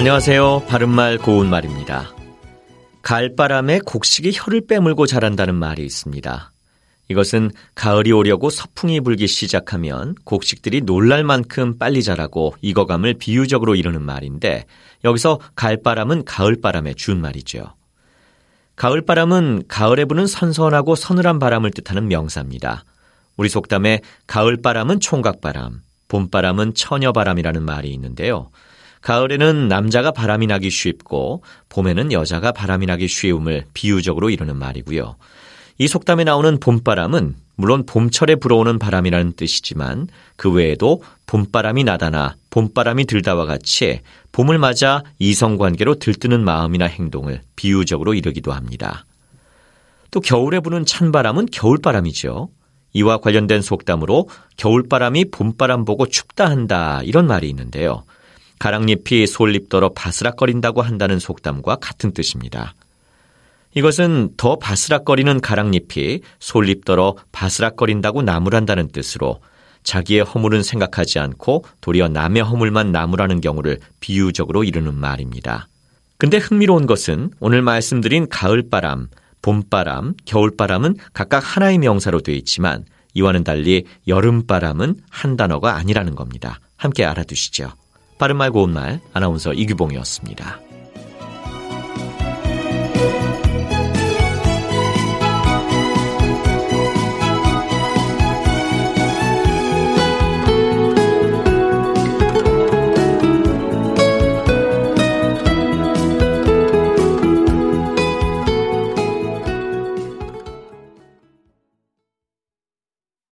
안녕하세요. 바른말 고운말입니다. 가을바람에 곡식이 혀를 빼물고 자란다는 말이 있습니다. 이것은 가을이 오려고 서풍이 불기 시작하면 곡식들이 놀랄 만큼 빨리 자라고 익어감을 비유적으로 이루는 말인데 여기서 가을바람은 가을바람의 준말이죠. 가을바람은 가을에 부는 선선하고 서늘한 바람을 뜻하는 명사입니다. 우리 속담에 가을바람은 총각바람, 봄바람은 처녀바람이라는 말이 있는데요. 가을에는 남자가 바람이 나기 쉽고 봄에는 여자가 바람이 나기 쉬움을 비유적으로 이루는 말이고요. 이 속담에 나오는 봄바람은 물론 봄철에 불어오는 바람이라는 뜻이지만 그 외에도 봄바람이 나다나 봄바람이 들다와 같이 봄을 맞아 이성관계로 들뜨는 마음이나 행동을 비유적으로 이르기도 합니다. 또 겨울에 부는 찬바람은 겨울바람이죠. 이와 관련된 속담으로 겨울바람이 봄바람 보고 춥다 한다 이런 말이 있는데요. 가랑잎이 솔잎더러 바스락거린다고 한다는 속담과 같은 뜻입니다. 이것은 더 바스락거리는 가랑잎이 솔잎더러 바스락거린다고 나무란다는 뜻으로 자기의 허물은 생각하지 않고 도리어 남의 허물만 나무라는 경우를 비유적으로 이루는 말입니다. 근데 흥미로운 것은 오늘 말씀드린 가을바람, 봄바람, 겨울바람은 각각 하나의 명사로 되어 있지만 이와는 달리 여름바람은 한 단어가 아니라는 겁니다. 함께 알아두시죠. 바른말 고운말 아나운서 이규봉이었습니다.